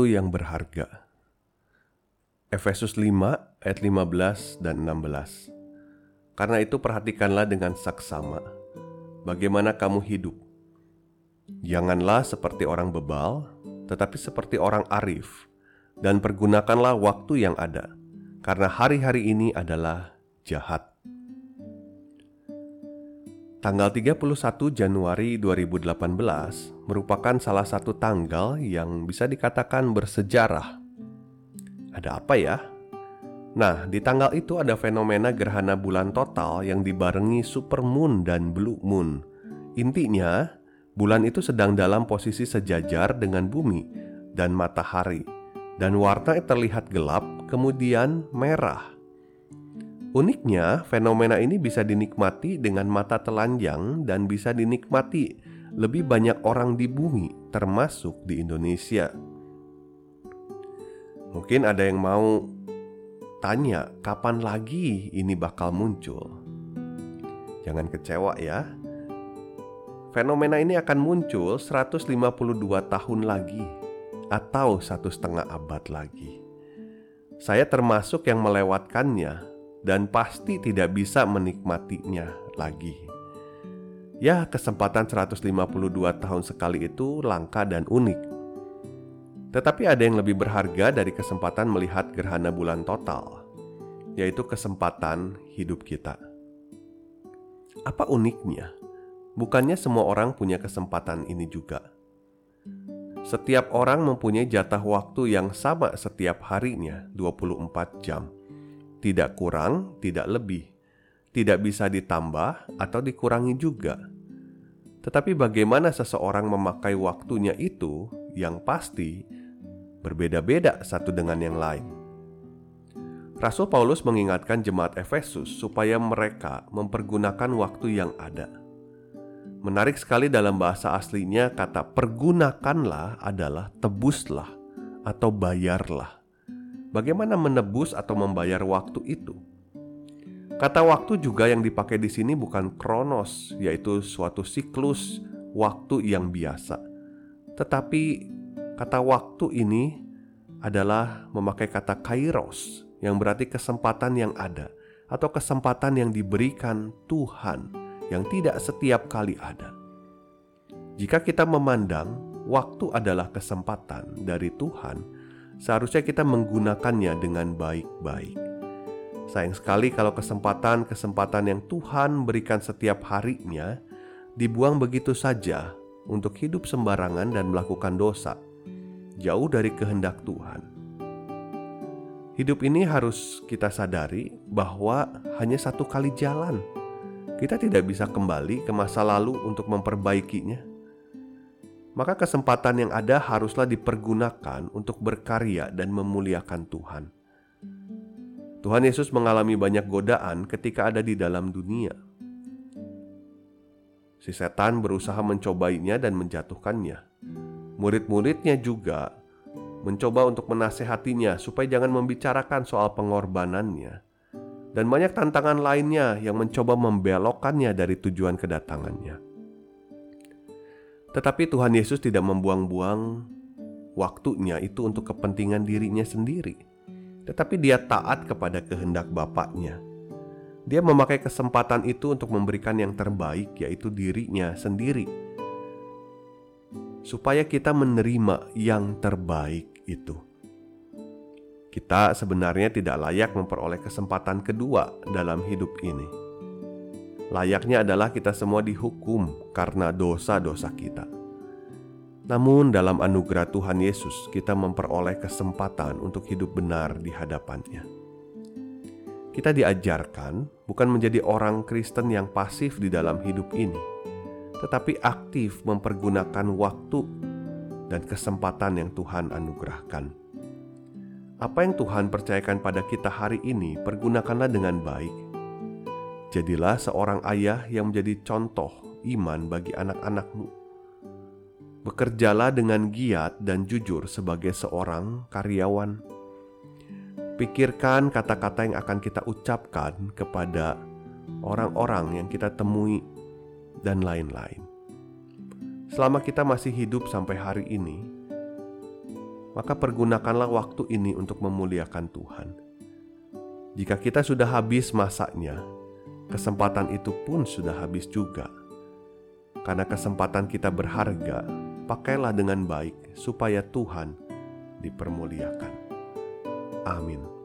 Waktu yang berharga. Efesus 5 ayat 15 dan 16. Karena itu perhatikanlah dengan saksama bagaimana kamu hidup. Janganlah seperti orang bebal, tetapi seperti orang arif, dan pergunakanlah waktu yang ada, karena hari-hari ini adalah jahat. Tanggal 31 Januari 2018 merupakan salah satu tanggal yang bisa dikatakan bersejarah. Ada apa ya? Nah, di tanggal itu ada fenomena gerhana bulan total yang dibarengi supermoon dan blue moon. Intinya, bulan itu sedang dalam posisi sejajar dengan bumi dan matahari, dan warnanya terlihat gelap, kemudian merah. Uniknya, fenomena ini bisa dinikmati dengan mata telanjang dan bisa dinikmati lebih banyak orang di bumi, termasuk di Indonesia. Mungkin ada yang mau tanya, kapan lagi ini bakal muncul? Jangan kecewa ya. Fenomena ini akan muncul 152 tahun lagi atau satu setengah abad lagi. Saya termasuk yang melewatkannya dan pasti tidak bisa menikmatinya lagi. Ya, kesempatan 152 tahun sekali itu langka dan unik. Tetapi ada yang lebih berharga dari kesempatan melihat gerhana bulan total, yaitu kesempatan hidup kita. Apa uniknya? Bukannya semua orang punya kesempatan ini juga. Setiap orang mempunyai jatah waktu yang sama setiap harinya, 24 jam tidak kurang, tidak lebih, tidak bisa ditambah atau dikurangi juga. Tetapi bagaimana seseorang memakai waktunya itu yang pasti berbeda-beda satu dengan yang lain. Rasul Paulus mengingatkan jemaat Efesus supaya mereka mempergunakan waktu yang ada. Menarik sekali dalam bahasa aslinya kata pergunakanlah adalah tebuslah atau bayarlah. Bagaimana menebus atau membayar waktu itu? Kata waktu juga yang dipakai di sini bukan kronos, yaitu suatu siklus waktu yang biasa. Tetapi kata waktu ini adalah memakai kata kairos yang berarti kesempatan yang ada atau kesempatan yang diberikan Tuhan yang tidak setiap kali ada. Jika kita memandang waktu adalah kesempatan dari Tuhan, seharusnya kita menggunakannya dengan baik-baik. Sayang sekali kalau kesempatan-kesempatan yang Tuhan berikan setiap harinya dibuang begitu saja untuk hidup sembarangan dan melakukan dosa, jauh dari kehendak Tuhan. Hidup ini harus kita sadari bahwa hanya satu kali jalan. Kita tidak bisa kembali ke masa lalu untuk memperbaikinya maka kesempatan yang ada haruslah dipergunakan untuk berkarya dan memuliakan Tuhan. Tuhan Yesus mengalami banyak godaan ketika ada di dalam dunia. Si setan berusaha mencobainya dan menjatuhkannya. Murid-muridnya juga mencoba untuk menasehatinya supaya jangan membicarakan soal pengorbanannya. Dan banyak tantangan lainnya yang mencoba membelokkannya dari tujuan kedatangannya. Tetapi Tuhan Yesus tidak membuang-buang waktunya itu untuk kepentingan dirinya sendiri. Tetapi dia taat kepada kehendak Bapaknya. Dia memakai kesempatan itu untuk memberikan yang terbaik yaitu dirinya sendiri. Supaya kita menerima yang terbaik itu. Kita sebenarnya tidak layak memperoleh kesempatan kedua dalam hidup ini layaknya adalah kita semua dihukum karena dosa-dosa kita. Namun, dalam anugerah Tuhan Yesus, kita memperoleh kesempatan untuk hidup benar di hadapannya. Kita diajarkan bukan menjadi orang Kristen yang pasif di dalam hidup ini, tetapi aktif mempergunakan waktu dan kesempatan yang Tuhan anugerahkan. Apa yang Tuhan percayakan pada kita hari ini, pergunakanlah dengan baik. Jadilah seorang ayah yang menjadi contoh iman bagi anak-anakmu. Bekerjalah dengan giat dan jujur sebagai seorang karyawan. Pikirkan kata-kata yang akan kita ucapkan kepada orang-orang yang kita temui dan lain-lain. Selama kita masih hidup sampai hari ini, maka pergunakanlah waktu ini untuk memuliakan Tuhan. Jika kita sudah habis masaknya, kesempatan itu pun sudah habis juga. Karena kesempatan kita berharga, pakailah dengan baik supaya Tuhan dipermuliakan. Amin.